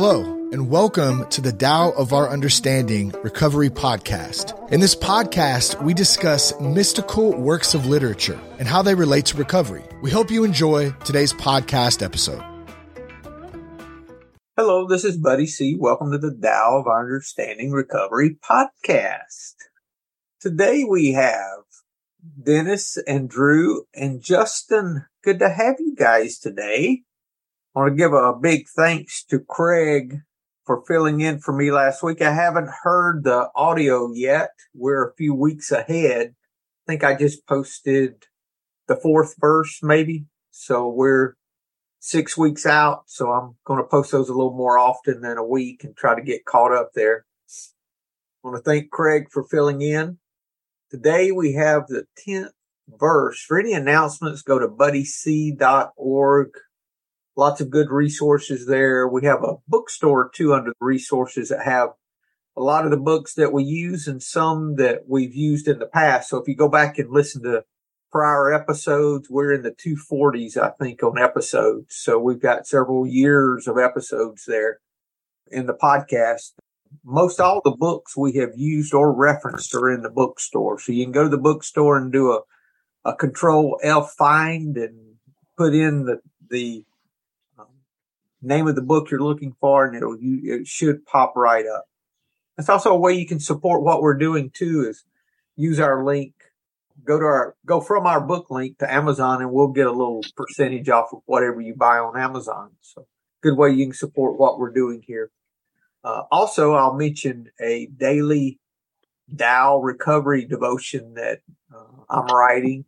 Hello, and welcome to the Tao of Our Understanding Recovery Podcast. In this podcast, we discuss mystical works of literature and how they relate to recovery. We hope you enjoy today's podcast episode. Hello, this is Buddy C. Welcome to the Tao of Our Understanding Recovery Podcast. Today we have Dennis and Drew and Justin. Good to have you guys today. Want to give a big thanks to Craig for filling in for me last week. I haven't heard the audio yet. We're a few weeks ahead. I think I just posted the fourth verse, maybe. So we're six weeks out. So I'm going to post those a little more often than a week and try to get caught up there. I want to thank Craig for filling in. Today we have the 10th verse. For any announcements, go to buddyc.org lots of good resources there. We have a bookstore too under the resources that have a lot of the books that we use and some that we've used in the past. So if you go back and listen to prior episodes, we're in the 240s, I think, on episodes. So we've got several years of episodes there in the podcast. Most all the books we have used or referenced are in the bookstore. So you can go to the bookstore and do a, a control F find and put in the, the name of the book you're looking for, and it'll you, it should pop right up. That's also a way you can support what we're doing too. Is use our link, go to our go from our book link to Amazon, and we'll get a little percentage off of whatever you buy on Amazon. So good way you can support what we're doing here. Uh, also, I'll mention a daily Tao recovery devotion that uh, I'm writing.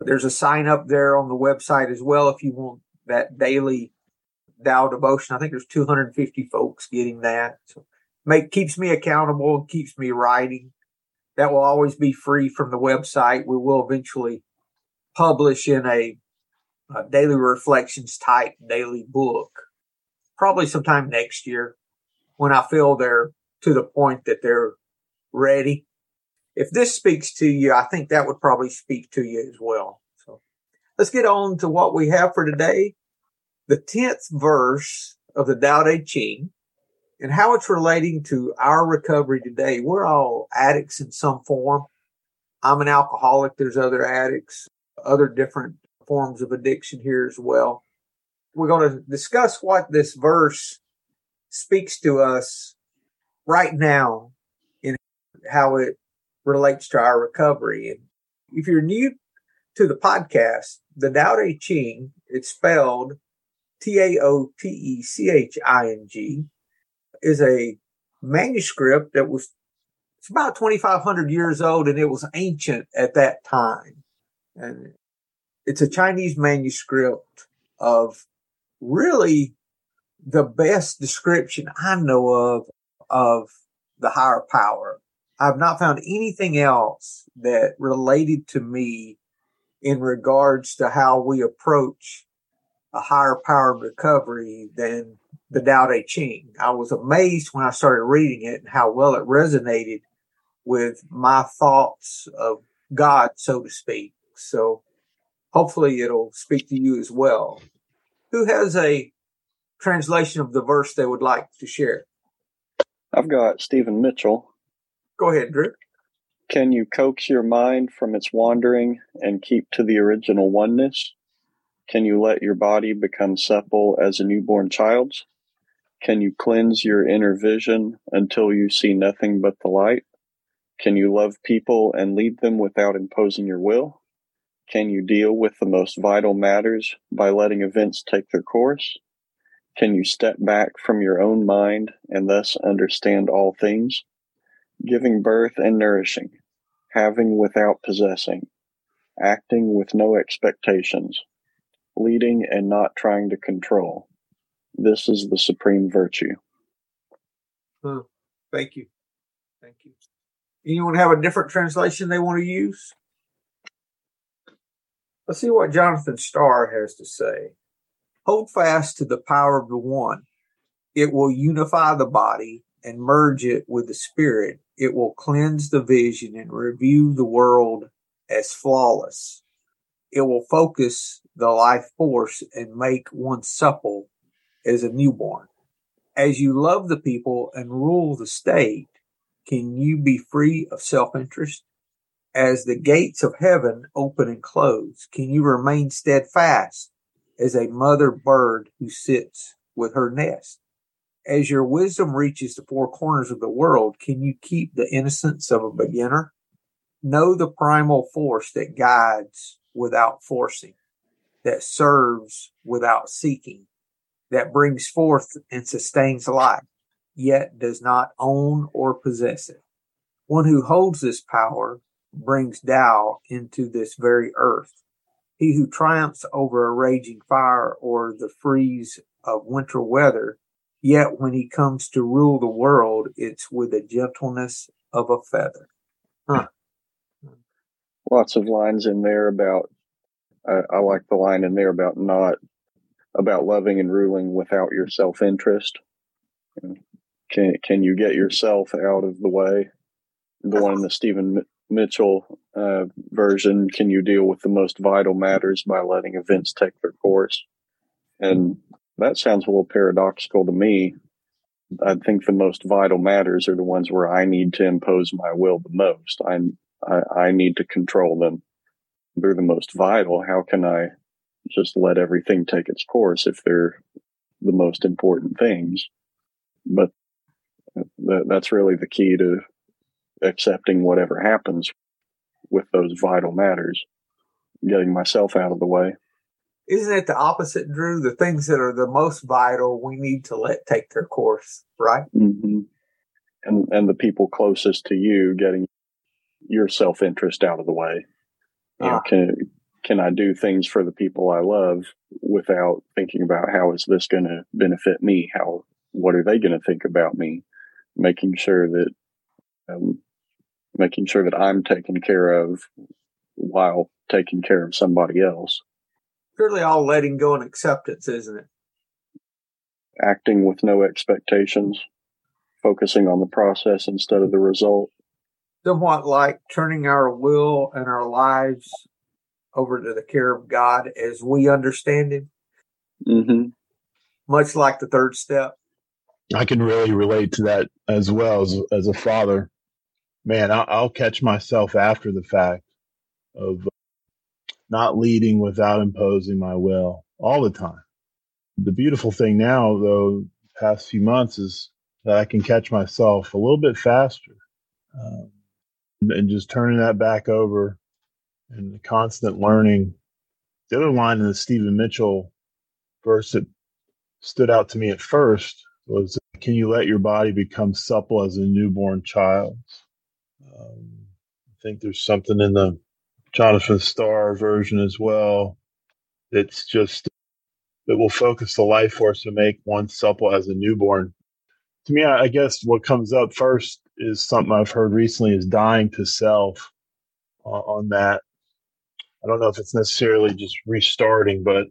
There's a sign up there on the website as well if you want that daily Tao devotion. I think there's 250 folks getting that. So make keeps me accountable, and keeps me writing. That will always be free from the website. We will eventually publish in a, a daily reflections type daily book, probably sometime next year when I feel they're to the point that they're ready. If this speaks to you, I think that would probably speak to you as well. So let's get on to what we have for today the 10th verse of the Tao Te Ching and how it's relating to our recovery today. We're all addicts in some form. I'm an alcoholic. There's other addicts, other different forms of addiction here as well. We're going to discuss what this verse speaks to us right now in how it relates to our recovery. And if you're new to the podcast, the Tao Te Ching, it's spelled T A O T E C H I N G, is a manuscript that was it's about 2,500 years old and it was ancient at that time. And it's a Chinese manuscript of really the best description I know of of the higher power. I've not found anything else that related to me in regards to how we approach a higher power of recovery than the Tao Te Ching. I was amazed when I started reading it and how well it resonated with my thoughts of God, so to speak. So hopefully it'll speak to you as well. Who has a translation of the verse they would like to share? I've got Stephen Mitchell. Go ahead, Drew. Can you coax your mind from its wandering and keep to the original oneness? Can you let your body become supple as a newborn child's? Can you cleanse your inner vision until you see nothing but the light? Can you love people and lead them without imposing your will? Can you deal with the most vital matters by letting events take their course? Can you step back from your own mind and thus understand all things? Giving birth and nourishing, having without possessing, acting with no expectations, leading and not trying to control. This is the supreme virtue. Huh. Thank you. Thank you. Anyone have a different translation they want to use? Let's see what Jonathan Star has to say. Hold fast to the power of the one. It will unify the body and merge it with the spirit. It will cleanse the vision and review the world as flawless. It will focus the life force and make one supple as a newborn. As you love the people and rule the state, can you be free of self interest? As the gates of heaven open and close, can you remain steadfast as a mother bird who sits with her nest? As your wisdom reaches the four corners of the world, can you keep the innocence of a beginner? Know the primal force that guides without forcing, that serves without seeking, that brings forth and sustains life, yet does not own or possess it. One who holds this power brings Tao into this very earth. He who triumphs over a raging fire or the freeze of winter weather, yet when he comes to rule the world, it's with the gentleness of a feather. Huh. Lots of lines in there about, I, I like the line in there about not about loving and ruling without your self interest. Can can you get yourself out of the way? The one in the Stephen Mitchell uh, version, can you deal with the most vital matters by letting events take their course? And that sounds a little paradoxical to me. I think the most vital matters are the ones where I need to impose my will the most. I, I, I need to control them. They're the most vital. How can I just let everything take its course if they're the most important things. But th- that's really the key to accepting whatever happens with those vital matters, getting myself out of the way. Isn't it the opposite, Drew? The things that are the most vital, we need to let take their course, right? Mm-hmm. And and the people closest to you, getting your self interest out of the way. You know, ah. can can I do things for the people I love without thinking about how is this going to benefit me? How, what are they going to think about me? Making sure that, um, making sure that I'm taken care of while taking care of somebody else. Really all letting go and acceptance, isn't it? Acting with no expectations, focusing on the process instead of the result. Somewhat like turning our will and our lives over to the care of God as we understand Him. Mm-hmm. Much like the third step. I can really relate to that as well as, as a father. Man, I'll, I'll catch myself after the fact of not leading without imposing my will all the time. The beautiful thing now, though, past few months is that I can catch myself a little bit faster um, and just turning that back over and the constant learning. The other line in the Stephen Mitchell verse that stood out to me at first was, "Can you let your body become supple as a newborn child?" Um, I think there's something in the Jonathan Star version as well. It's just that will focus the life force to make one supple as a newborn. To me, I guess what comes up first is something I've heard recently is dying to self uh, on that. I don't know if it's necessarily just restarting, but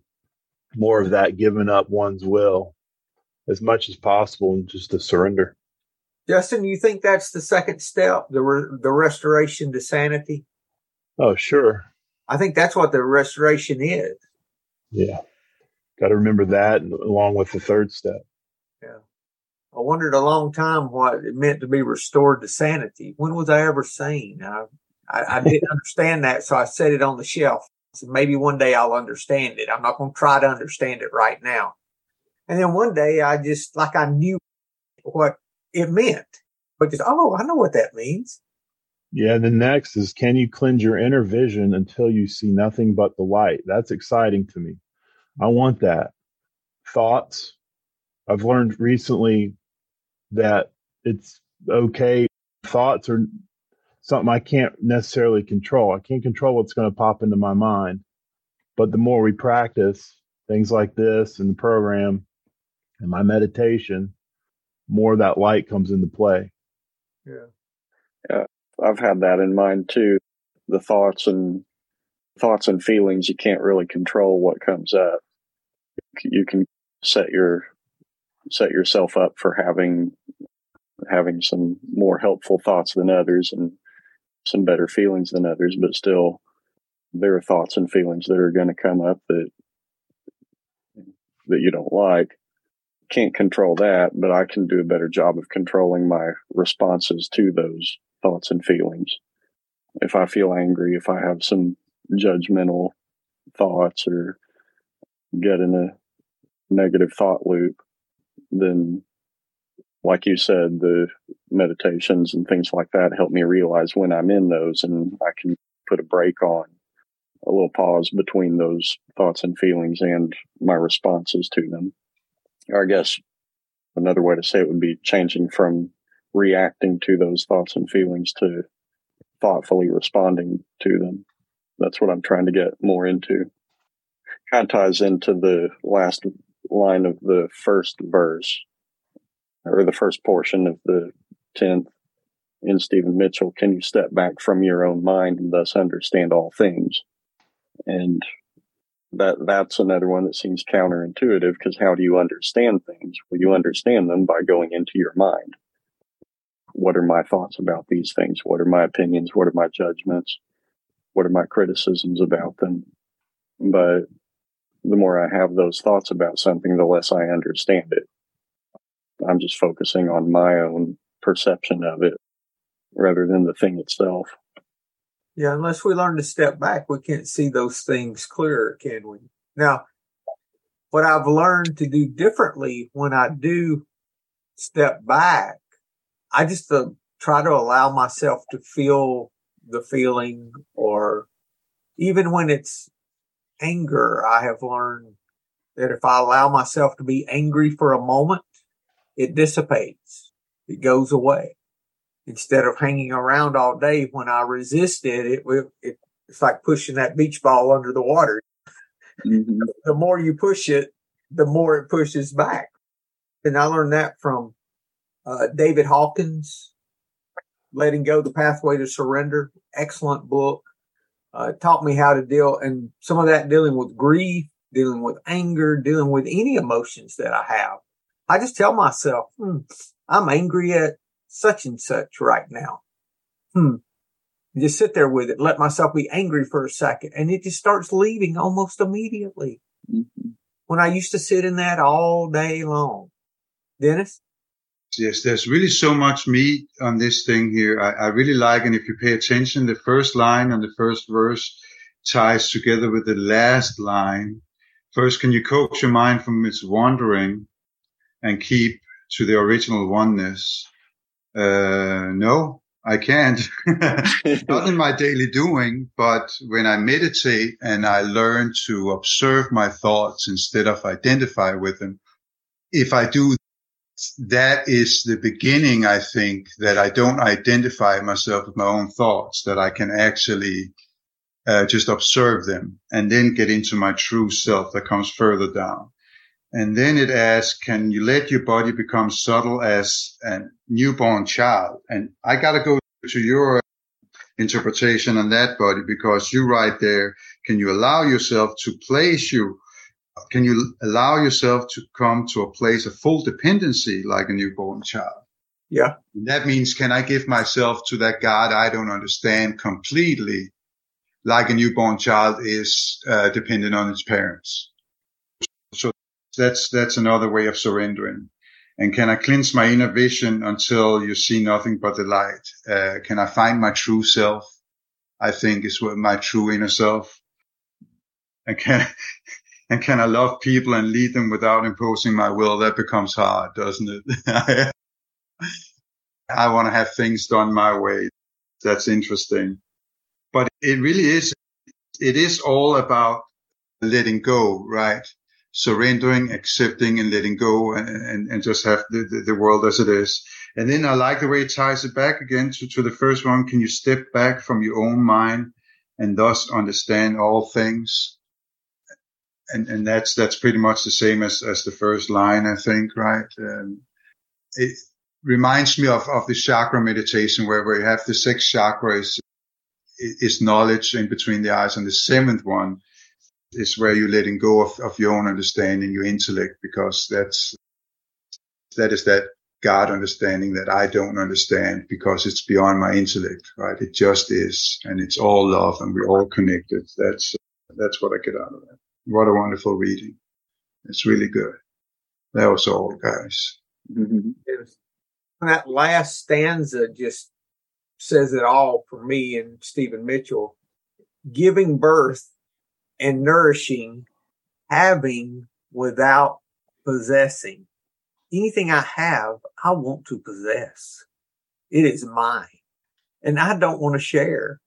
more of that giving up one's will as much as possible and just to surrender. Justin, you think that's the second step, the re- the restoration to sanity? Oh, sure. I think that's what the restoration is. Yeah, got to remember that, along with the third step. Yeah, I wondered a long time what it meant to be restored to sanity. When was I ever sane? I I, I didn't understand that, so I set it on the shelf. So maybe one day I'll understand it. I'm not going to try to understand it right now. And then one day I just, like I knew what it meant, but just, oh, I know what that means. Yeah. The next is can you cleanse your inner vision until you see nothing but the light? That's exciting to me. I want that. Thoughts. I've learned recently that it's okay. Thoughts are something I can't necessarily control. I can't control what's going to pop into my mind. But the more we practice things like this and the program and my meditation, more that light comes into play. Yeah. Yeah. I've had that in mind too. The thoughts and thoughts and feelings, you can't really control what comes up. You can set your set yourself up for having having some more helpful thoughts than others and some better feelings than others, but still there are thoughts and feelings that are going to come up that that you don't like. can't control that, but I can do a better job of controlling my responses to those thoughts and feelings. If I feel angry, if I have some judgmental thoughts or get in a negative thought loop, then like you said, the meditations and things like that help me realize when I'm in those and I can put a break on a little pause between those thoughts and feelings and my responses to them. Or I guess another way to say it would be changing from reacting to those thoughts and feelings to thoughtfully responding to them. That's what I'm trying to get more into. Kind of ties into the last line of the first verse or the first portion of the 10th in Stephen Mitchell. Can you step back from your own mind and thus understand all things? And that that's another one that seems counterintuitive because how do you understand things? Well, you understand them by going into your mind. What are my thoughts about these things? What are my opinions? What are my judgments? What are my criticisms about them? But the more I have those thoughts about something, the less I understand it. I'm just focusing on my own perception of it rather than the thing itself. Yeah, unless we learn to step back, we can't see those things clearer, can we? Now, what I've learned to do differently when I do step back, I just uh, try to allow myself to feel the feeling or even when it's anger, I have learned that if I allow myself to be angry for a moment, it dissipates. It goes away instead of hanging around all day. When I resist it, it, it it's like pushing that beach ball under the water. Mm-hmm. The more you push it, the more it pushes back. And I learned that from uh, David Hawkins, Letting Go the Pathway to Surrender. Excellent book. Uh, taught me how to deal and some of that dealing with grief, dealing with anger, dealing with any emotions that I have. I just tell myself, hmm, I'm angry at such and such right now. Hmm. Just sit there with it, let myself be angry for a second, and it just starts leaving almost immediately. Mm-hmm. When I used to sit in that all day long. Dennis? Yes, there's really so much meat on this thing here. I, I really like, and if you pay attention, the first line and the first verse ties together with the last line. First, can you coax your mind from its wandering and keep to the original oneness? Uh, no, I can't. Not in my daily doing, but when I meditate and I learn to observe my thoughts instead of identify with them, if I do that is the beginning, I think, that I don't identify myself with my own thoughts, that I can actually uh, just observe them and then get into my true self that comes further down. And then it asks, can you let your body become subtle as a newborn child? And I got to go to your interpretation on that body because you right there, can you allow yourself to place you? Can you allow yourself to come to a place of full dependency like a newborn child? Yeah. That means, can I give myself to that God I don't understand completely like a newborn child is uh, dependent on its parents? So that's that's another way of surrendering. And can I cleanse my inner vision until you see nothing but the light? Uh, can I find my true self? I think is what my true inner self. And can and can I love people and lead them without imposing my will? That becomes hard, doesn't it? I want to have things done my way. That's interesting. But it really is, it is all about letting go, right? surrendering, accepting and letting go and, and, and just have the, the, the, world as it is. And then I like the way it ties it back again to, to the first one. Can you step back from your own mind and thus understand all things? And, and that's, that's pretty much the same as, as the first line, I think, right? Um, it reminds me of, of the chakra meditation where, you have the six chakras is knowledge in between the eyes and the seventh one is where you're letting go of, of your own understanding, your intellect, because that's, that is that God understanding that I don't understand because it's beyond my intellect, right? It just is. And it's all love and we're all connected. That's, that's what I get out of that. What a wonderful reading. It's really good. That was all, guys. Mm-hmm. That last stanza just says it all for me and Stephen Mitchell. Giving birth and nourishing, having without possessing. Anything I have, I want to possess. It is mine. And I don't want to share.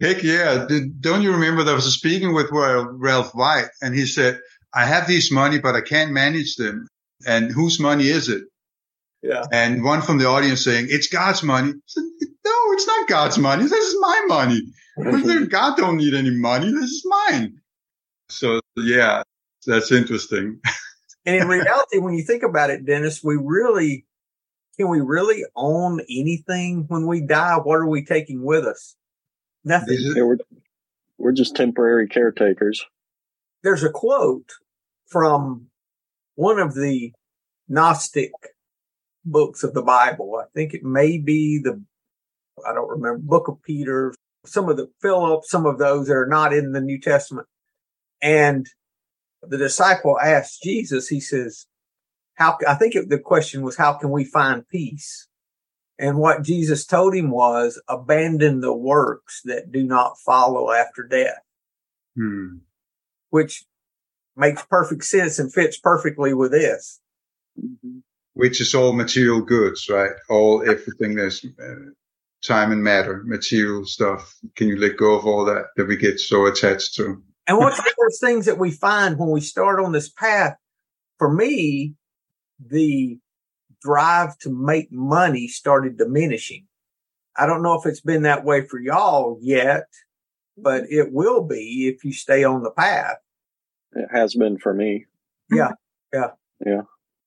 Heck yeah. Did, don't you remember that I was speaking with Ralph White and he said, I have this money, but I can't manage them. And whose money is it? Yeah. And one from the audience saying, it's God's money. Said, no, it's not God's money. This is my money. God don't need any money. This is mine. So yeah, that's interesting. and in reality, when you think about it, Dennis, we really, can we really own anything when we die? What are we taking with us? Nothing. Yeah, we're, we're just temporary caretakers. There's a quote from one of the Gnostic books of the Bible. I think it may be the, I don't remember, Book of Peter, some of the Philip, some of those that are not in the New Testament. And the disciple asked Jesus, he says, how, I think it, the question was, how can we find peace? And what Jesus told him was abandon the works that do not follow after death, hmm. which makes perfect sense and fits perfectly with this. Mm-hmm. Which is all material goods, right? All everything that's uh, time and matter, material stuff. Can you let go of all that that we get so attached to? And what's the first things that we find when we start on this path? For me, the drive to make money started diminishing. I don't know if it's been that way for y'all yet, but it will be if you stay on the path. It has been for me. Yeah. Yeah. Yeah.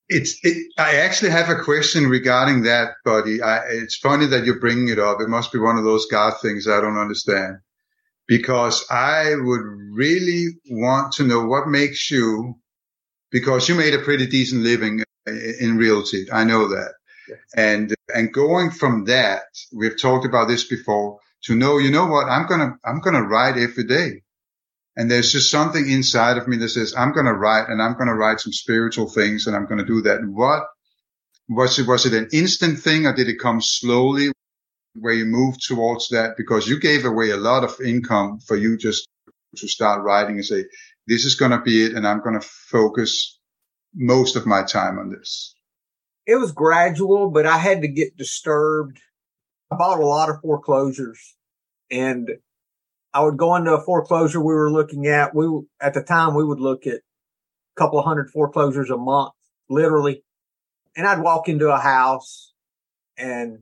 It's, it, I actually have a question regarding that, buddy. I, it's funny that you're bringing it up. It must be one of those God things I don't understand because I would really want to know what makes you, because you made a pretty decent living in realty. I know that. Yes. And, and going from that, we've talked about this before to know, you know what? I'm going to, I'm going to write every day. And there's just something inside of me that says, I'm going to write and I'm going to write some spiritual things and I'm going to do that. And what was it? Was it an instant thing or did it come slowly where you moved towards that? Because you gave away a lot of income for you just to start writing and say, this is going to be it. And I'm going to focus most of my time on this. It was gradual, but I had to get disturbed. I bought a lot of foreclosures and I would go into a foreclosure we were looking at. We, at the time, we would look at a couple of hundred foreclosures a month, literally. And I'd walk into a house and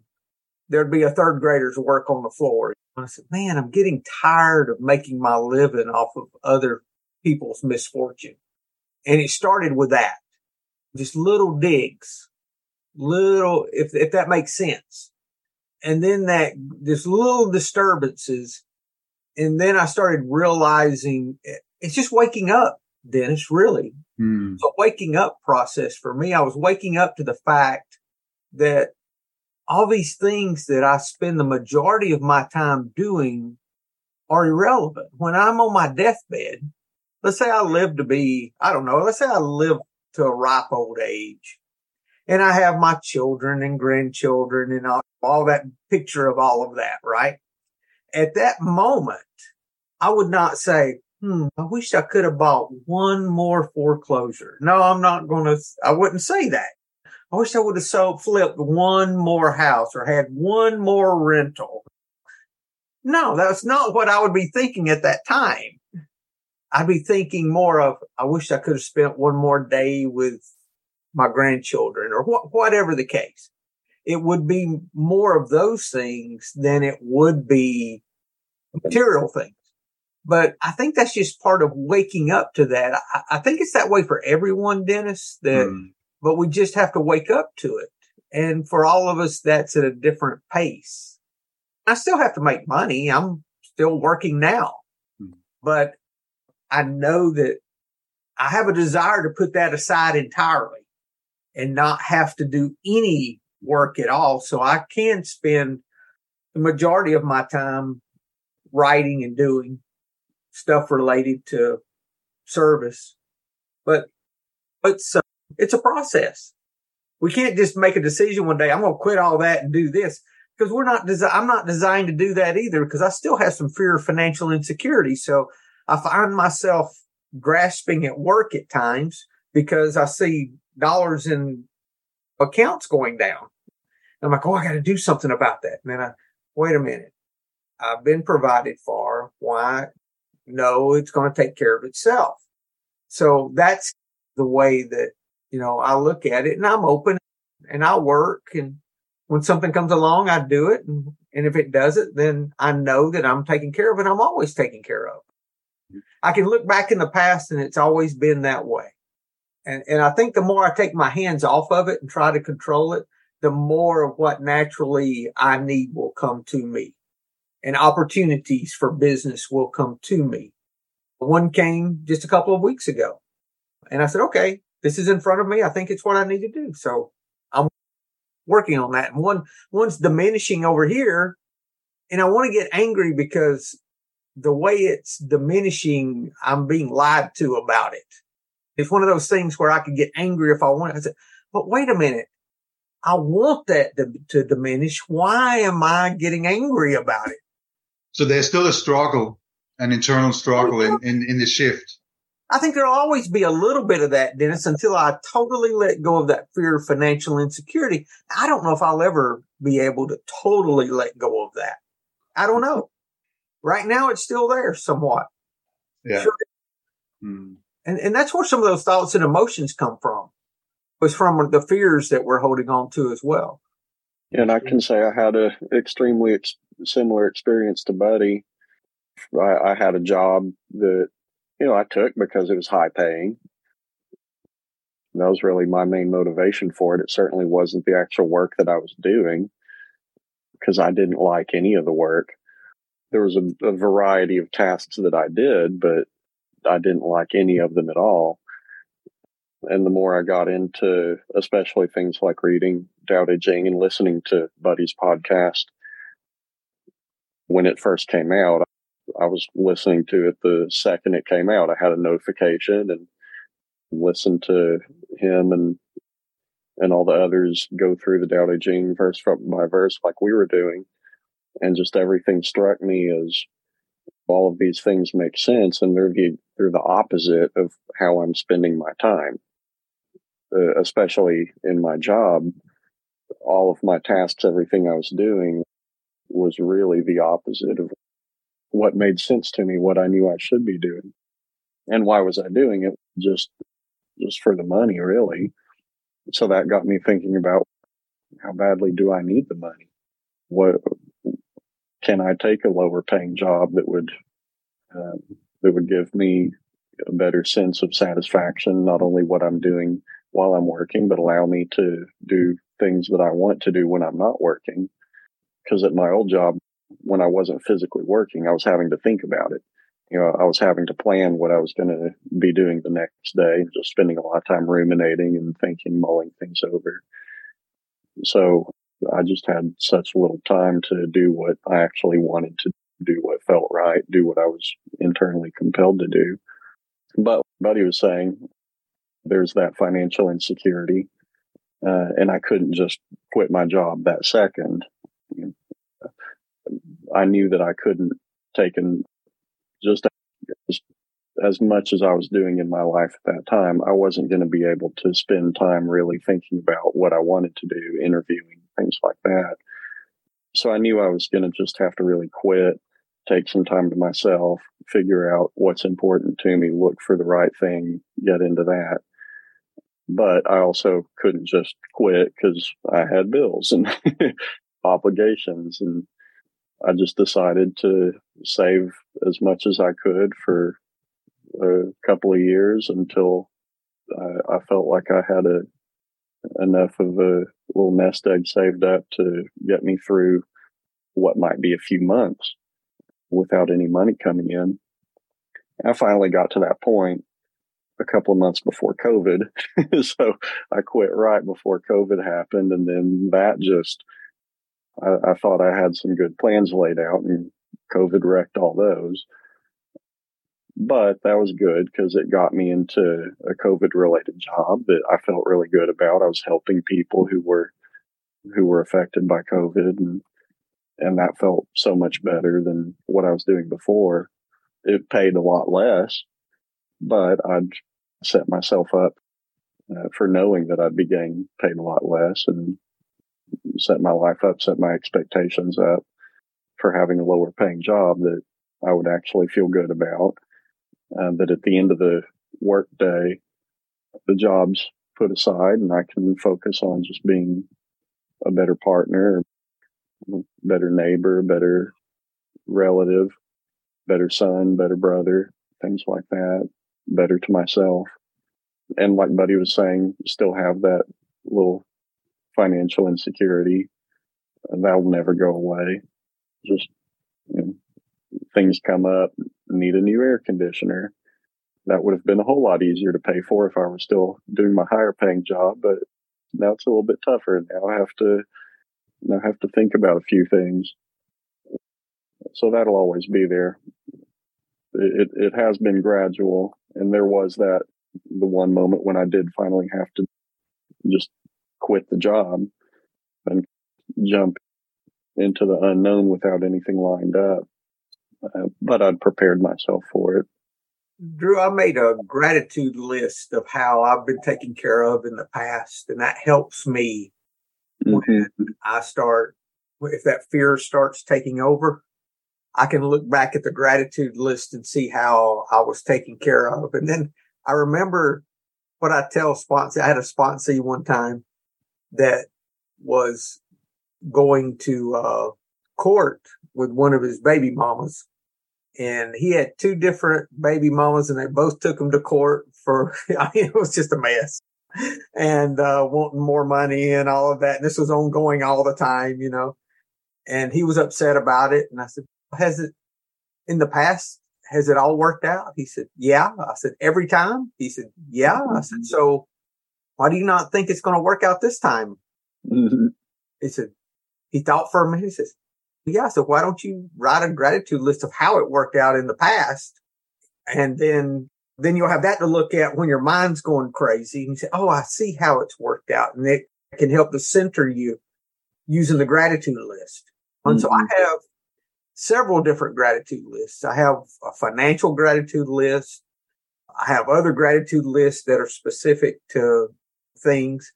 there'd be a third grader's work on the floor. And I said, man, I'm getting tired of making my living off of other people's misfortune. And it started with that, just little digs, little, if, if that makes sense. And then that, just little disturbances and then I started realizing it's just waking up, Dennis, really. Mm. It's a waking up process for me. I was waking up to the fact that all these things that I spend the majority of my time doing are irrelevant. When I'm on my deathbed, let's say I live to be, I don't know, let's say I live to a ripe old age and I have my children and grandchildren and all, all that picture of all of that, right? at that moment, I would not say, hmm, I wish I could have bought one more foreclosure. No, I'm not going to, I wouldn't say that. I wish I would have sold, flipped one more house or had one more rental. No, that's not what I would be thinking at that time. I'd be thinking more of, I wish I could have spent one more day with my grandchildren or wh- whatever the case it would be more of those things than it would be material things. But I think that's just part of waking up to that. I, I think it's that way for everyone, Dennis, that, mm. but we just have to wake up to it. And for all of us, that's at a different pace. I still have to make money. I'm still working now, mm. but I know that I have a desire to put that aside entirely and not have to do any work at all. So I can spend the majority of my time writing and doing stuff related to service. But it's uh, It's a process. We can't just make a decision one day. I'm going to quit all that and do this because we're not, desi- I'm not designed to do that either because I still have some fear of financial insecurity. So I find myself grasping at work at times because I see dollars in accounts going down. I'm like, oh, I got to do something about that. And then I, wait a minute. I've been provided for. Why? No, it's going to take care of itself. So that's the way that, you know, I look at it and I'm open and I work and when something comes along, I do it. And, and if it doesn't, then I know that I'm taking care of it. I'm always taken care of. I can look back in the past and it's always been that way. And, and I think the more I take my hands off of it and try to control it, the more of what naturally I need will come to me and opportunities for business will come to me. One came just a couple of weeks ago and I said, okay, this is in front of me. I think it's what I need to do. So I'm working on that. And one, one's diminishing over here and I want to get angry because the way it's diminishing, I'm being lied to about it. It's one of those things where I could get angry if I want. I said, but wait a minute. I want that to, to diminish. Why am I getting angry about it? So there's still a struggle, an internal struggle in, in, in the shift. I think there'll always be a little bit of that, Dennis, until I totally let go of that fear of financial insecurity. I don't know if I'll ever be able to totally let go of that. I don't know. Right now, it's still there somewhat. Yeah. Sure. Hmm. And, and that's where some of those thoughts and emotions come from, was from the fears that we're holding on to as well. And I can say I had a extremely ex- similar experience to Buddy. I, I had a job that you know I took because it was high paying. And that was really my main motivation for it. It certainly wasn't the actual work that I was doing because I didn't like any of the work. There was a, a variety of tasks that I did, but I didn't like any of them at all. And the more I got into, especially things like reading Tao Te Ching and listening to Buddy's podcast, when it first came out, I was listening to it the second it came out. I had a notification and listened to him and and all the others go through the Tao Te Ching verse by verse like we were doing, and just everything struck me as all of these things make sense, and they're the they're the opposite of how I'm spending my time, uh, especially in my job. All of my tasks, everything I was doing, was really the opposite of what made sense to me, what I knew I should be doing. And why was I doing it? Just, just for the money, really. So that got me thinking about how badly do I need the money? What can I take a lower paying job that would, um, that would give me a better sense of satisfaction, not only what I'm doing while I'm working, but allow me to do things that I want to do when I'm not working. Because at my old job, when I wasn't physically working, I was having to think about it. You know, I was having to plan what I was going to be doing the next day, just spending a lot of time ruminating and thinking, mulling things over. So I just had such little time to do what I actually wanted to do, what felt right, do what I was internally compelled to do. But Buddy was saying there's that financial insecurity, uh, and I couldn't just quit my job that second. I knew that I couldn't take in just as, as much as I was doing in my life at that time. I wasn't going to be able to spend time really thinking about what I wanted to do, interviewing, things like that. So I knew I was going to just have to really quit, take some time to myself, figure out what's important to me, look for the right thing, get into that. But I also couldn't just quit because I had bills and obligations and I just decided to save as much as I could for a couple of years until I, I felt like I had a enough of a little nest egg saved up to get me through what might be a few months without any money coming in. I finally got to that point a couple of months before COVID. so I quit right before COVID happened. And then that just I, I thought I had some good plans laid out and COVID wrecked all those. But that was good because it got me into a COVID related job that I felt really good about. I was helping people who were who were affected by COVID and and that felt so much better than what I was doing before. It paid a lot less, but I'd set myself up uh, for knowing that I'd be getting paid a lot less and set my life up, set my expectations up for having a lower paying job that I would actually feel good about. Uh, that at the end of the work day, the job's put aside and I can focus on just being a better partner, better neighbor, better relative, better son, better brother, things like that, better to myself. And like Buddy was saying, still have that little financial insecurity. That will never go away. Just you know, things come up, need a new air conditioner. That would have been a whole lot easier to pay for if I were still doing my higher paying job, but now it's a little bit tougher. Now I have to now I have to think about a few things. So that'll always be there. It, it has been gradual, and there was that the one moment when I did finally have to just quit the job and jump into the unknown without anything lined up. Uh, but I'd prepared myself for it. Drew, I made a gratitude list of how I've been taken care of in the past, and that helps me mm-hmm. when I start, if that fear starts taking over, I can look back at the gratitude list and see how I was taken care of. And then I remember what I tell sponsor. I had a sponsor one time that was going to uh, court with one of his baby mamas. And he had two different baby mamas and they both took him to court for, I mean, it was just a mess and, uh, wanting more money and all of that. And this was ongoing all the time, you know, and he was upset about it. And I said, has it in the past, has it all worked out? He said, yeah. I said, every time? He said, yeah. I said, so why do you not think it's going to work out this time? Mm-hmm. He said, he thought for a minute. He says, yeah. So why don't you write a gratitude list of how it worked out in the past? And then, then you'll have that to look at when your mind's going crazy and you say, Oh, I see how it's worked out. And it can help to center you using the gratitude list. And mm-hmm. so I mm-hmm. have several different gratitude lists. I have a financial gratitude list. I have other gratitude lists that are specific to things.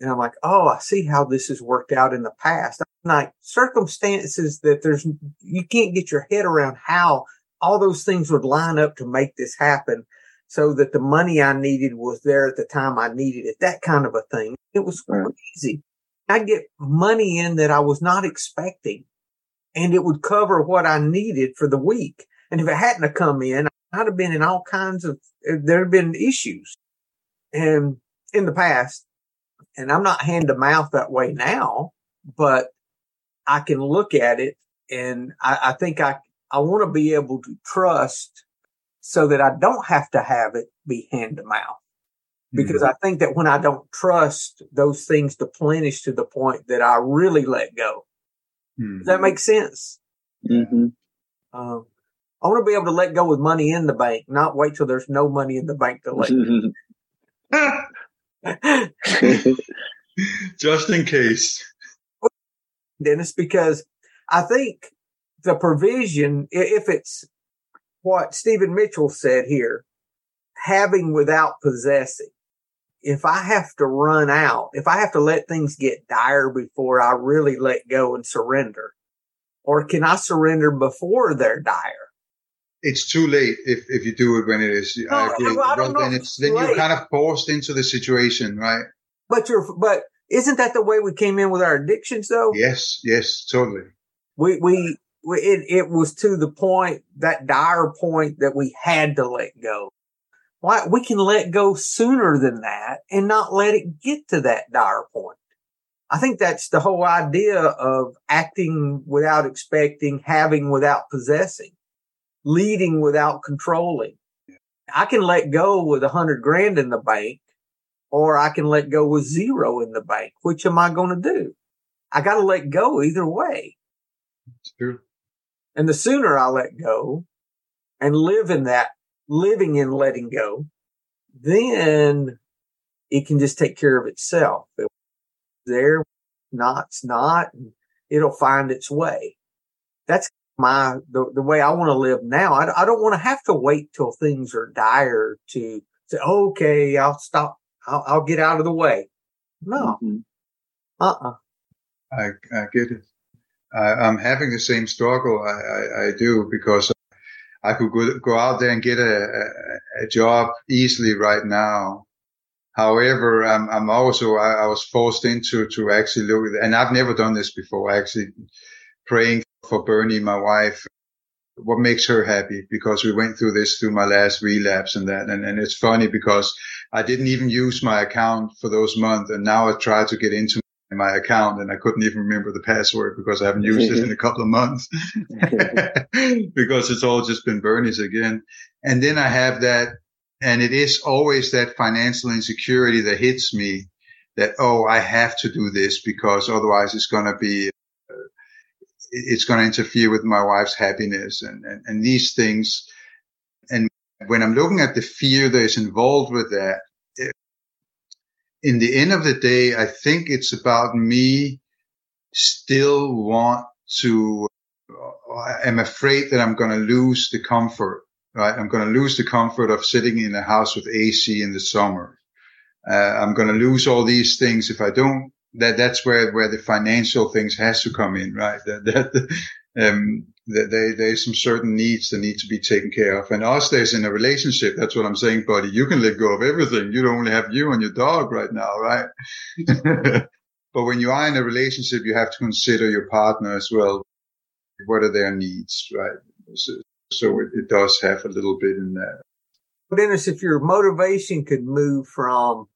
And I'm like, oh, I see how this has worked out in the past. Like circumstances that there's, you can't get your head around how all those things would line up to make this happen so that the money I needed was there at the time I needed it. That kind of a thing. It was crazy. I get money in that I was not expecting and it would cover what I needed for the week. And if it hadn't have come in, I'd have been in all kinds of, eh, there have been issues. And in the past, and I'm not hand to mouth that way now, but I can look at it and I, I think I, I want to be able to trust so that I don't have to have it be hand to mouth. Because mm-hmm. I think that when I don't trust those things to plenish to the point that I really let go. Mm-hmm. Does that make sense? Mm-hmm. Um, I want to be able to let go with money in the bank, not wait till there's no money in the bank to let go. Just in case. Dennis, because I think the provision, if it's what Stephen Mitchell said here, having without possessing, if I have to run out, if I have to let things get dire before I really let go and surrender, or can I surrender before they're dire? It's too late if, if you do it when it is. No, I agree. I don't know and it's, then you're kind of forced into the situation, right? But you're, but isn't that the way we came in with our addictions though? Yes, yes, totally. We, we, we it, it was to the point, that dire point that we had to let go. Why, we can let go sooner than that and not let it get to that dire point. I think that's the whole idea of acting without expecting, having without possessing, leading without controlling. I can let go with a hundred grand in the bank or I can let go with zero in the bank. Which am I going to do? I got to let go either way. It's true. And the sooner I let go and live in that living in letting go, then it can just take care of itself. There, not, it's not, it'll find its way. That's my, the, the way I want to live now. I, I don't want to have to wait till things are dire to say, okay, I'll stop. I'll, I'll get out of the way. No. Mm-hmm. Uh-uh. I, I get it. I, am having the same struggle. I, I, I, do because I could go, go out there and get a, a, a job easily right now. However, I'm, I'm also, I, I, was forced into to actually look, and I've never done this before, actually praying for Bernie, my wife, what makes her happy because we went through this through my last relapse and that. And, and it's funny because I didn't even use my account for those months. And now I try to get into my account and I couldn't even remember the password because I haven't used it in a couple of months because it's all just been Bernie's again. And then I have that and it is always that financial insecurity that hits me that, oh, I have to do this because otherwise it's going to be, it's going to interfere with my wife's happiness and, and, and these things. And when I'm looking at the fear that is involved with that, in the end of the day, I think it's about me still want to, I'm afraid that I'm going to lose the comfort, right? I'm going to lose the comfort of sitting in a house with AC in the summer. Uh, I'm going to lose all these things if I don't, that, that's where, where the financial things has to come in, right? That, that, um, that they, there's some certain needs that need to be taken care of. And us, there's in a relationship. That's what I'm saying, buddy. You can let go of everything. You don't only have you and your dog right now, right? but when you are in a relationship, you have to consider your partner as well. What are their needs, right? So, so it, it does have a little bit in that. Dennis, if your motivation could move from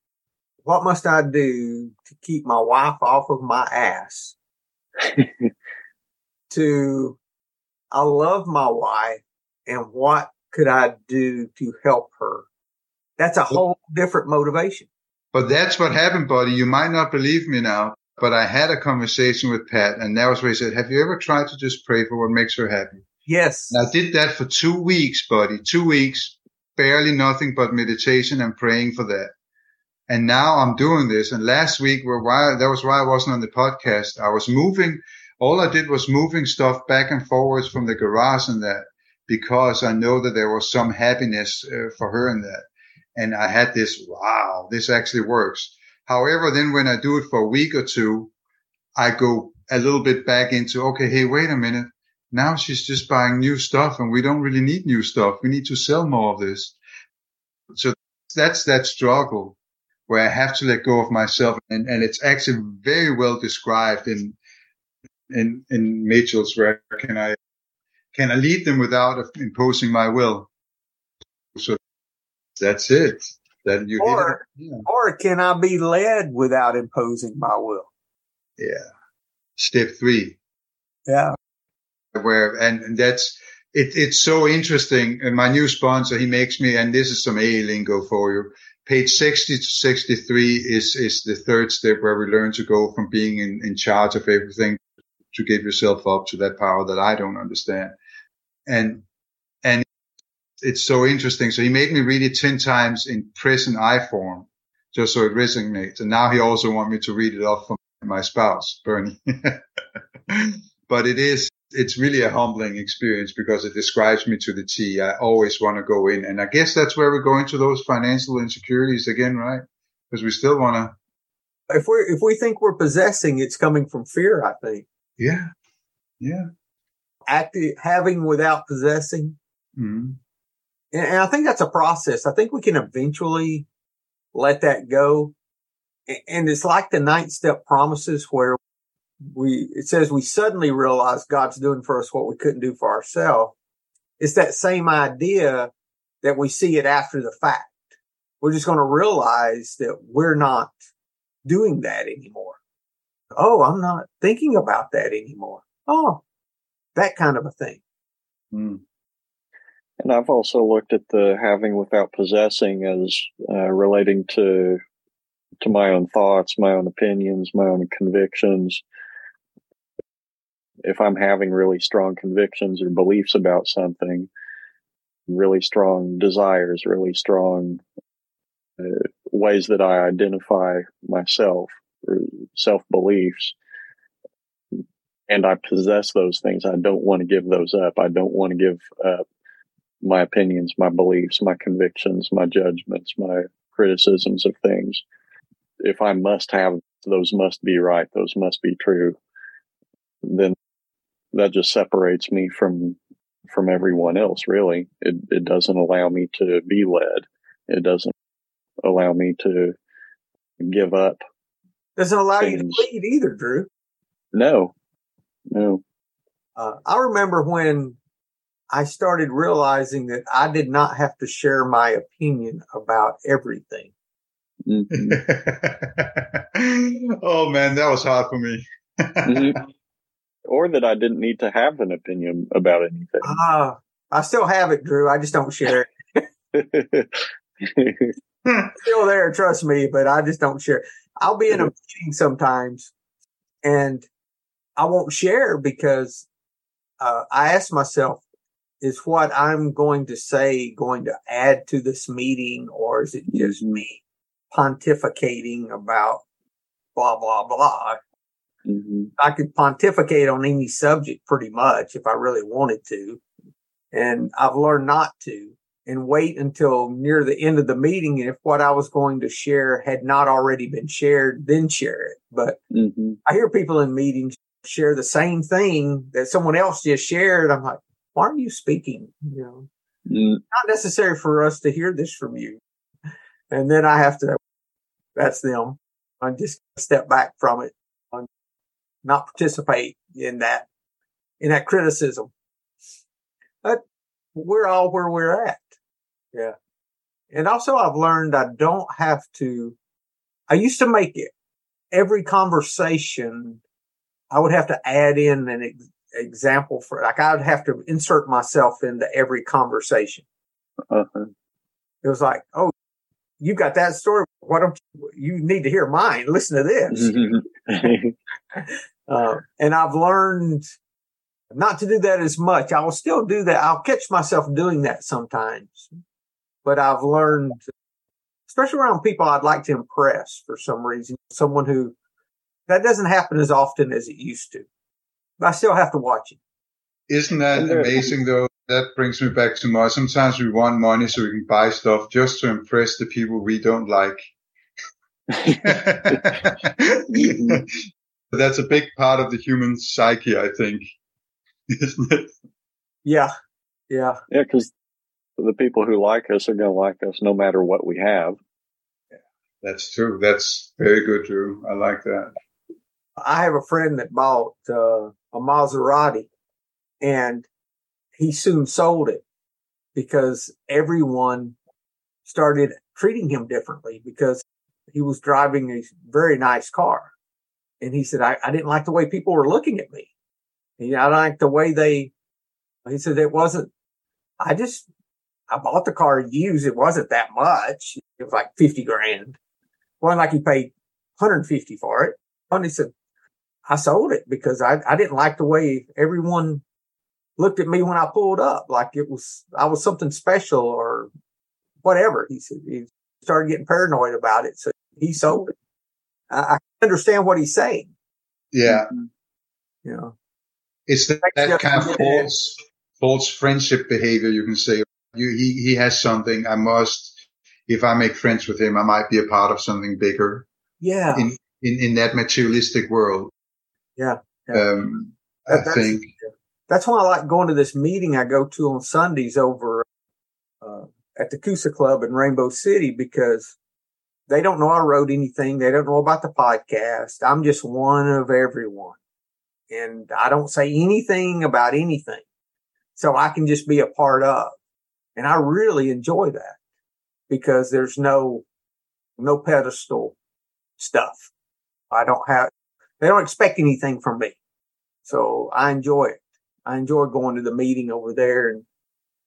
what must I do to keep my wife off of my ass to I love my wife and what could I do to help her? That's a whole different motivation. But that's what happened, buddy. You might not believe me now, but I had a conversation with Pat and that was where he said, have you ever tried to just pray for what makes her happy? Yes. And I did that for two weeks, buddy. Two weeks, barely nothing but meditation and praying for that. And now I'm doing this. And last week, why, that was why I wasn't on the podcast. I was moving all I did was moving stuff back and forwards from the garage and that because I know that there was some happiness uh, for her in that. And I had this, wow, this actually works. However, then when I do it for a week or two, I go a little bit back into, okay, hey, wait a minute. Now she's just buying new stuff and we don't really need new stuff. We need to sell more of this. So that's that struggle where I have to let go of myself. And, and it's actually very well described in, in in Mitchell's where can I can I lead them without imposing my will? So that's it. That you or, yeah. or can I be led without imposing my will? Yeah. Step three. Yeah. Where and, and that's it, it's so interesting. And my new sponsor, he makes me, and this is some A lingo for you. Page 60 to 63 is, is the third step where we learn to go from being in, in charge of everything to give yourself up to that power that I don't understand. And, and it's so interesting. So he made me read it 10 times in present I form just so it resonates. And now he also wants me to read it off from my spouse, Bernie. but it is, it's really a humbling experience because it describes me to the T. I always want to go in. And I guess that's where we're going to those financial insecurities again, right? Because we still want to. If we if we think we're possessing, it's coming from fear. I think. Yeah. Yeah. Active, having without possessing. Mm-hmm. And, and I think that's a process. I think we can eventually let that go. And it's like the ninth step promises where we, it says we suddenly realize God's doing for us what we couldn't do for ourselves. It's that same idea that we see it after the fact. We're just going to realize that we're not doing that anymore oh, I'm not thinking about that anymore. Oh, that kind of a thing. Mm. And I've also looked at the having without possessing as uh, relating to to my own thoughts, my own opinions, my own convictions. If I'm having really strong convictions or beliefs about something, really strong desires, really strong uh, ways that I identify myself self beliefs. And I possess those things. I don't want to give those up. I don't want to give up my opinions, my beliefs, my convictions, my judgments, my criticisms of things. If I must have those must be right, those must be true, then that just separates me from from everyone else really. It it doesn't allow me to be led. It doesn't allow me to give up doesn't allow things. you to lead either drew. No. No. Uh, i remember when i started realizing that i did not have to share my opinion about everything. Mm-hmm. oh man that was hard for me. Mm-hmm or that I didn't need to have an opinion about anything. Uh, I still have it, Drew. I just don't share it. still there, trust me, but I just don't share. I'll be in a meeting sometimes and I won't share because uh, I ask myself, is what I'm going to say going to add to this meeting or is it just mm-hmm. me pontificating about blah, blah, blah? Mm-hmm. I could pontificate on any subject pretty much if I really wanted to. And I've learned not to and wait until near the end of the meeting. And if what I was going to share had not already been shared, then share it. But mm-hmm. I hear people in meetings share the same thing that someone else just shared. I'm like, why are you speaking? You know, mm. not necessary for us to hear this from you. And then I have to, that's them. I just step back from it not participate in that, in that criticism. But we're all where we're at. Yeah. And also I've learned I don't have to, I used to make it every conversation. I would have to add in an ex- example for, like I would have to insert myself into every conversation. Uh-huh. It was like, oh, you got that story. Why don't you, you need to hear mine? Listen to this. uh, and I've learned not to do that as much. I will still do that. I'll catch myself doing that sometimes, but I've learned, especially around people I'd like to impress for some reason, someone who that doesn't happen as often as it used to. But I still have to watch it. Isn't that amazing though? that brings me back to money. Sometimes we want money so we can buy stuff just to impress the people we don't like. That's a big part of the human psyche, I think, isn't it? Yeah. Yeah. Yeah. Cause the people who like us are going to like us no matter what we have. Yeah, that's true. That's very good, Drew. I like that. I have a friend that bought uh, a Maserati and he soon sold it because everyone started treating him differently because he was driving a very nice car. And he said, I, I didn't like the way people were looking at me. And I like the way they, he said, it wasn't, I just, I bought the car used. It wasn't that much. It was like 50 grand. Wasn't like he paid 150 for it. And he said, I sold it because I, I didn't like the way everyone looked at me when I pulled up like it was, I was something special or whatever. He said, he started getting paranoid about it. So he sold it. I, I understand what he's saying. Yeah. Mm-hmm. You know, it's that, that kind of false, false friendship behavior. You can say you, he, he has something. I must, if I make friends with him, I might be a part of something bigger. Yeah. In, in, in that materialistic world. Yeah. yeah. Um, that, I think. That's why I like going to this meeting I go to on Sundays over uh, at the Coosa Club in Rainbow City because they don't know I wrote anything. They don't know about the podcast. I'm just one of everyone. And I don't say anything about anything. So I can just be a part of. And I really enjoy that because there's no, no pedestal stuff. I don't have, they don't expect anything from me. So I enjoy it. I enjoy going to the meeting over there and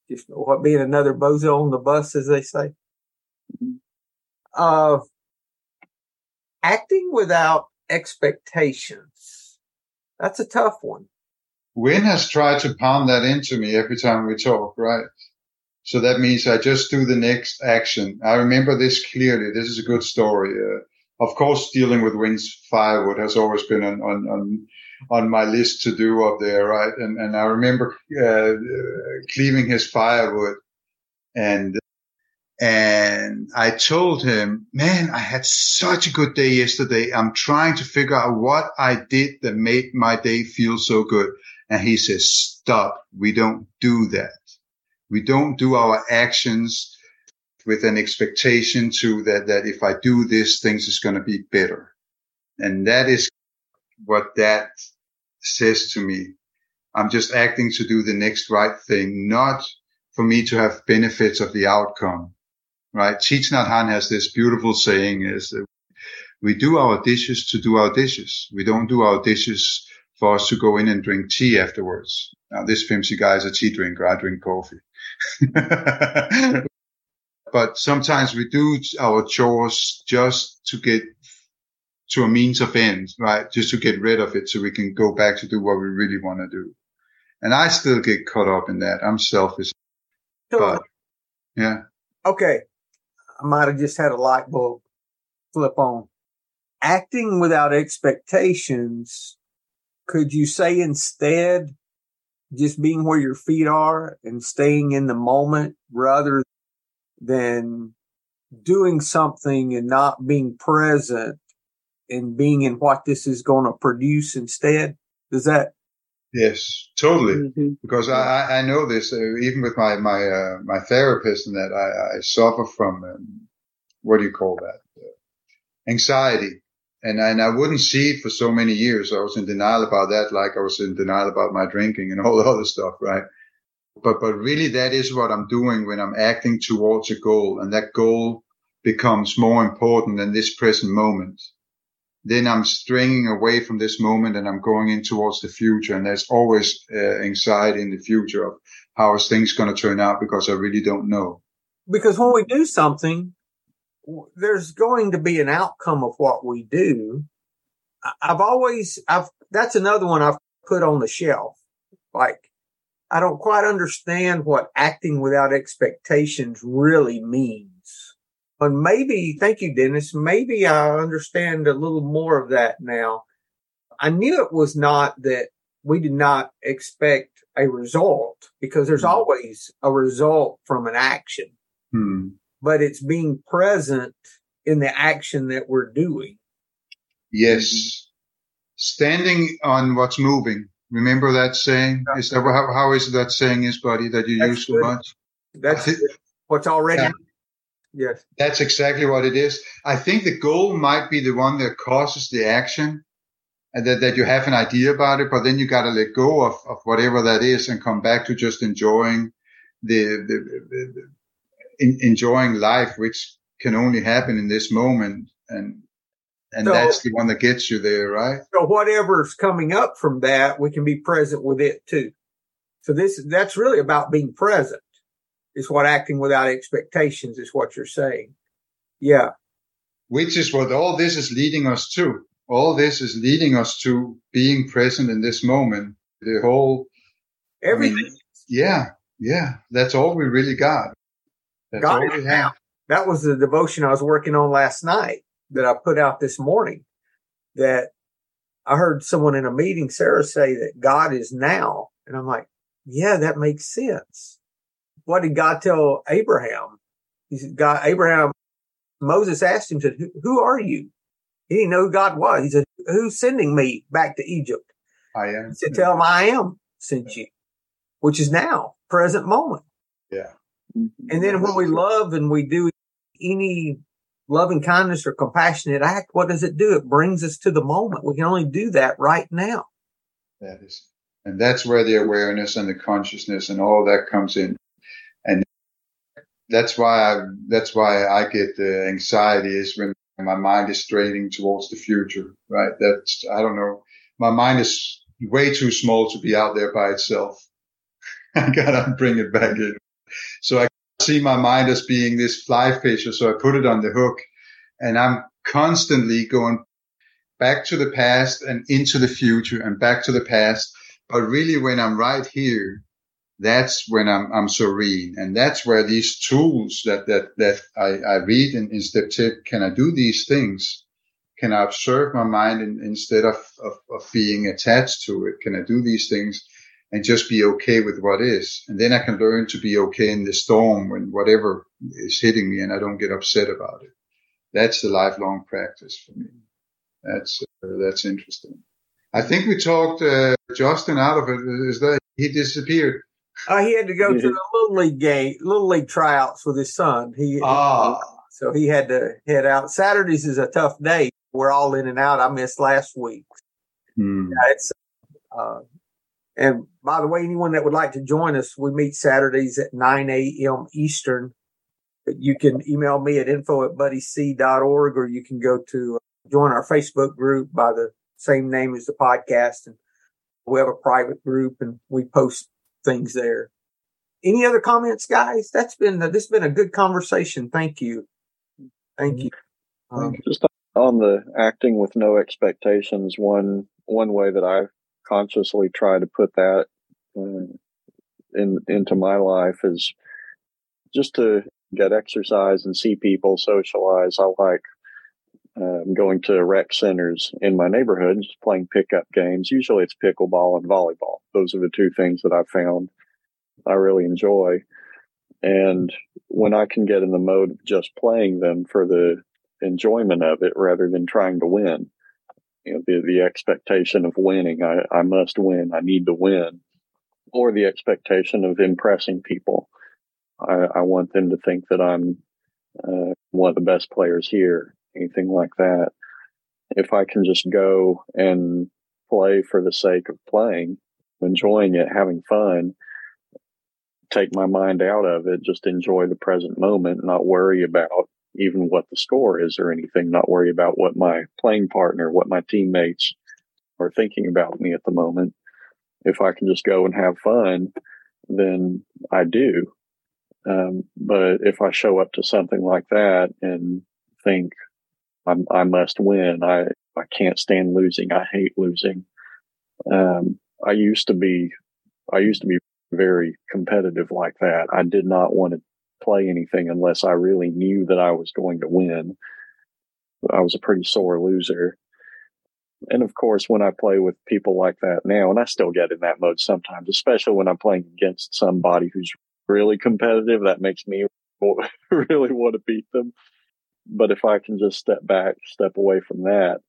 just what being another bozo on the bus, as they say. Uh, acting without expectations. That's a tough one. Win has tried to pound that into me every time we talk, right? So that means I just do the next action. I remember this clearly. This is a good story. Uh, of course, dealing with Wins firewood has always been on, on, on, on my list to do up there, right? And, and I remember, uh, cleaving his firewood and, and I told him, man, I had such a good day yesterday. I'm trying to figure out what I did that made my day feel so good. And he says, stop. We don't do that. We don't do our actions with an expectation to that, that if I do this, things is going to be better. And that is what that says to me. I'm just acting to do the next right thing, not for me to have benefits of the outcome, right? Thich Nhat Hanh has this beautiful saying is that we do our dishes to do our dishes. We don't do our dishes for us to go in and drink tea afterwards. Now, this fancy guy is a tea drinker. I drink coffee. but sometimes we do our chores just to get to a means of end, right? Just to get rid of it so we can go back to do what we really want to do. And I still get caught up in that. I'm selfish. But yeah. Okay. I might have just had a light bulb flip on. Acting without expectations. Could you say instead just being where your feet are and staying in the moment rather than doing something and not being present and being in what this is going to produce instead. Does that? Yes, totally. Mm-hmm. Because I, I know this, uh, even with my, my, uh, my therapist and that I, I suffer from, um, what do you call that? Uh, anxiety and and I wouldn't see it for so many years. I was in denial about that, like I was in denial about my drinking and all the other stuff, right? But but really, that is what I'm doing when I'm acting towards a goal, and that goal becomes more important than this present moment. Then I'm straying away from this moment, and I'm going in towards the future. And there's always uh, anxiety in the future of how is things going to turn out because I really don't know. Because when we do something, there's going to be an outcome of what we do. I've always, I've, that's another one I've put on the shelf. Like, I don't quite understand what acting without expectations really means. And maybe, thank you, Dennis. Maybe I understand a little more of that now. I knew it was not that we did not expect a result because there's hmm. always a result from an action. Hmm but it's being present in the action that we're doing. Yes. Standing on what's moving. Remember that saying? Is that how, how is that saying is, buddy, that you That's use so much? That's what's already. Yeah. Yes. That's exactly what it is. I think the goal might be the one that causes the action and that, that you have an idea about it, but then you got to let go of, of whatever that is and come back to just enjoying the, the, the, in, enjoying life, which can only happen in this moment. And, and so, that's the one that gets you there, right? So whatever's coming up from that, we can be present with it too. So this, that's really about being present is what acting without expectations is what you're saying. Yeah. Which is what all this is leading us to. All this is leading us to being present in this moment. The whole everything. I mean, yeah. Yeah. That's all we really got. That's all we have. That was the devotion I was working on last night that I put out this morning. That I heard someone in a meeting, Sarah, say that God is now. And I'm like, yeah, that makes sense. What did God tell Abraham? He said, God, Abraham, Moses asked him, said, who are you? He didn't know who God was. He said, who's sending me back to Egypt? I am. He said, tell him I am sent you, which is now, present moment. Yeah. And then when we love and we do any loving kindness or compassionate act, what does it do? It brings us to the moment. We can only do that right now. That is, and that's where the awareness and the consciousness and all that comes in. That's why I, that's why I get the anxiety is when my mind is straining towards the future, right? That's, I don't know. My mind is way too small to be out there by itself. I gotta bring it back in. So I see my mind as being this fly fisher. So I put it on the hook and I'm constantly going back to the past and into the future and back to the past. But really when I'm right here that's when I'm, I'm serene. And that's where these tools that, that, that I, I read in, in step tip, can I do these things? Can I observe my mind in, instead of, of, of being attached to it? Can I do these things and just be okay with what is? And then I can learn to be okay in the storm when whatever is hitting me and I don't get upset about it. That's the lifelong practice for me. That's, uh, that's interesting. I think we talked, uh, Justin out of it. Is that he disappeared? Uh, he had to go to the little league game, little league tryouts with his son. He, ah. so he had to head out. Saturdays is a tough day. We're all in and out. I missed last week. Hmm. Yeah, it's, uh, and by the way, anyone that would like to join us, we meet Saturdays at 9 a.m. Eastern. You can email me at info at buddyc.org or you can go to uh, join our Facebook group by the same name as the podcast. And we have a private group and we post things there. Any other comments, guys? That's been, this has been a good conversation. Thank you. Thank you. Um, Just on the acting with no expectations, one, one way that I consciously try to put that uh, in, into my life is just to get exercise and see people socialize. I like um, going to rec centers in my neighborhood, playing pickup games. Usually it's pickleball and volleyball. Those are the two things that I found I really enjoy. And when I can get in the mode of just playing them for the enjoyment of it rather than trying to win, you know, the, the expectation of winning, I, I must win, I need to win, or the expectation of impressing people. I, I want them to think that I'm uh, one of the best players here anything like that. If I can just go and play for the sake of playing, enjoying it, having fun, take my mind out of it, just enjoy the present moment, not worry about even what the score is or anything, not worry about what my playing partner, what my teammates are thinking about me at the moment. If I can just go and have fun, then I do. Um, but if I show up to something like that and think, I'm, i must win. I, I can't stand losing. I hate losing. Um, I used to be, I used to be very competitive like that. I did not want to play anything unless I really knew that I was going to win. I was a pretty sore loser. And of course, when I play with people like that now, and I still get in that mode sometimes, especially when I'm playing against somebody who's really competitive, that makes me really want to beat them. But if I can just step back, step away from that,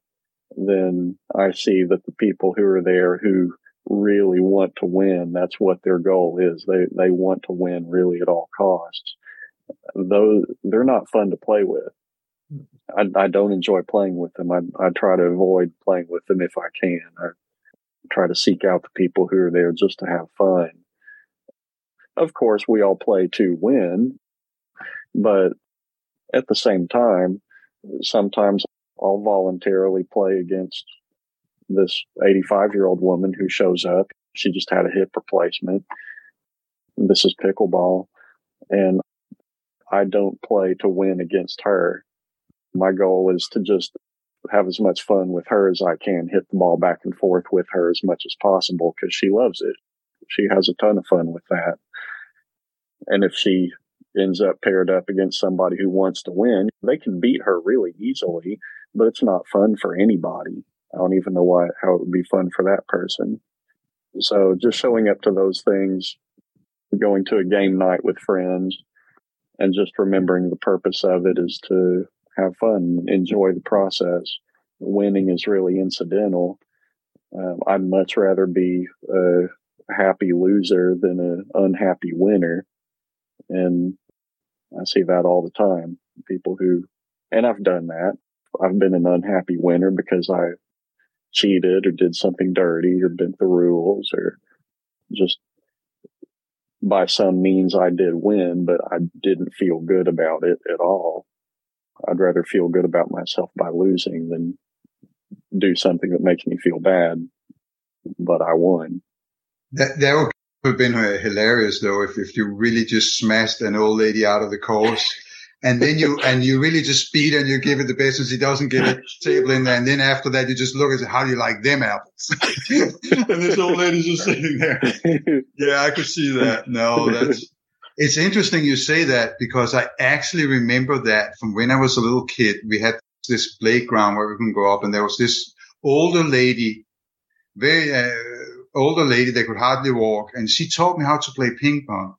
then I see that the people who are there who really want to win, that's what their goal is. They, they want to win really at all costs. Those, they're not fun to play with. I, I don't enjoy playing with them. I, I try to avoid playing with them if I can. I try to seek out the people who are there just to have fun. Of course, we all play to win, but at the same time, sometimes I'll voluntarily play against this 85 year old woman who shows up. She just had a hip replacement. This is pickleball. And I don't play to win against her. My goal is to just have as much fun with her as I can, hit the ball back and forth with her as much as possible because she loves it. She has a ton of fun with that. And if she ends up paired up against somebody who wants to win, they can beat her really easily, but it's not fun for anybody. I don't even know why, how it would be fun for that person. So just showing up to those things, going to a game night with friends and just remembering the purpose of it is to have fun, enjoy the process. Winning is really incidental. Um, I'd much rather be a happy loser than an unhappy winner. And I see that all the time. People who, and I've done that. I've been an unhappy winner because I cheated or did something dirty or bent the rules or just by some means I did win, but I didn't feel good about it at all. I'd rather feel good about myself by losing than do something that makes me feel bad, but I won. That, that would have been hilarious though if, if you really just smashed an old lady out of the course and then you and you really just speed and you give it the business. she doesn't get a table in there, and then after that you just look and say, "How do you like them apples?" and this old lady's just sitting there. Yeah, I could see that. No, that's. It's interesting you say that because I actually remember that from when I was a little kid. We had this playground where we can go up, and there was this older lady, very uh, older lady that could hardly walk, and she taught me how to play ping pong.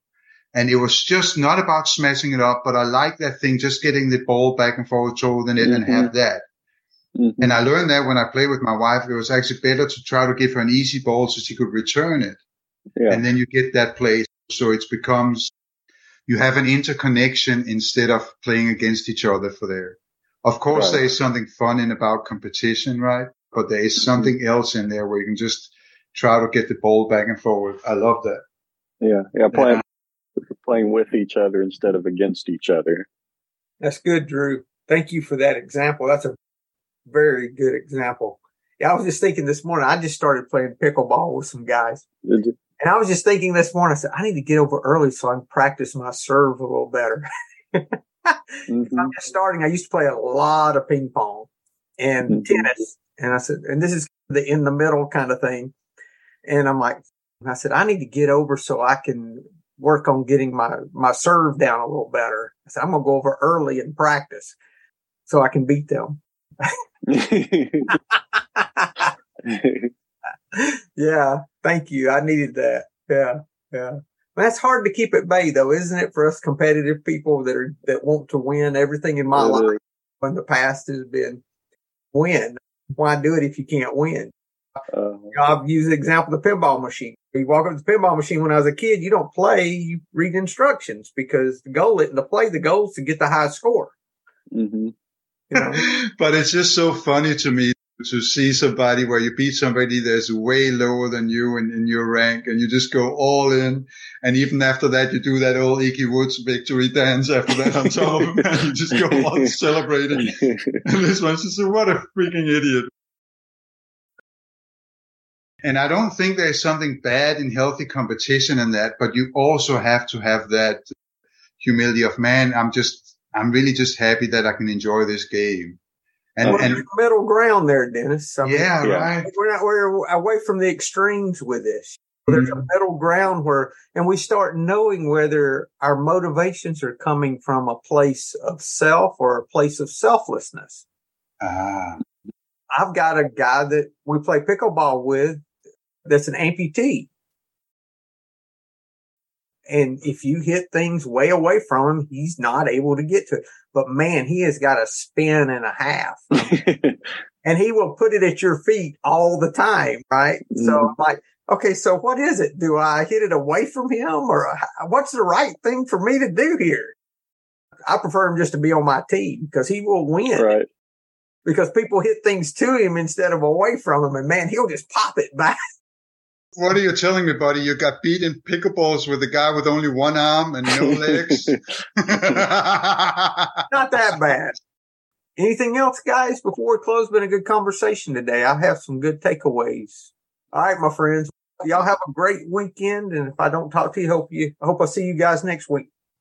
And it was just not about smashing it up, but I like that thing, just getting the ball back and forth toward the net mm-hmm. and have that. Mm-hmm. And I learned that when I played with my wife, it was actually better to try to give her an easy ball so she could return it. Yeah. And then you get that play. So it becomes, you have an interconnection instead of playing against each other for there. Of course, right. there is something fun in about competition, right? But there is something mm-hmm. else in there where you can just try to get the ball back and forward. I love that. Yeah. Yeah. Playing, playing with each other instead of against each other. That's good, Drew. Thank you for that example. That's a very good example. Yeah, I was just thinking this morning, I just started playing pickleball with some guys. Did you? And I was just thinking this morning, I said, I need to get over early so I can practice my serve a little better. mm-hmm. I'm just starting. I used to play a lot of ping pong and mm-hmm. tennis. And I said, and this is the in the middle kind of thing. And I'm like, I said, I need to get over so I can work on getting my, my serve down a little better. I said, I'm going to go over early and practice so I can beat them. yeah. Thank you. I needed that. Yeah. Yeah. That's hard to keep at bay though, isn't it? For us competitive people that are, that want to win everything in my life in the past has been win. Why do it if you can't win? Uh, I've used the example of the pinball machine. You walk up to the pinball machine when I was a kid, you don't play, you read instructions because the goal isn't to play, the goal is to get the high score. Mm-hmm. You know? but it's just so funny to me to see somebody where you beat somebody that's way lower than you in, in your rank and you just go all in. And even after that, you do that old Ickey Woods victory dance after that on top of them and you just go on celebrating. and this one's just, what a freaking idiot. And I don't think there's something bad in healthy competition in that, but you also have to have that humility of man. I'm just, I'm really just happy that I can enjoy this game. And, well, and middle ground there, Dennis. I mean, yeah, yeah, right. We're not, we're away from the extremes with this. There's mm-hmm. a middle ground where, and we start knowing whether our motivations are coming from a place of self or a place of selflessness. Ah. I've got a guy that we play pickleball with that's an amputee. And if you hit things way away from him, he's not able to get to it. But man, he has got a spin and a half. and he will put it at your feet all the time, right? Mm. So mm-hmm. I'm like, okay, so what is it? Do I hit it away from him or what's the right thing for me to do here? I prefer him just to be on my team because he will win. Right. Because people hit things to him instead of away from him. And man, he'll just pop it back. What are you telling me, buddy? You got beat in pickleballs with a guy with only one arm and no legs? Not that bad. Anything else, guys, before we close? Been a good conversation today. I have some good takeaways. All right, my friends. Y'all have a great weekend. And if I don't talk to you, hope you, I hope I see you guys next week.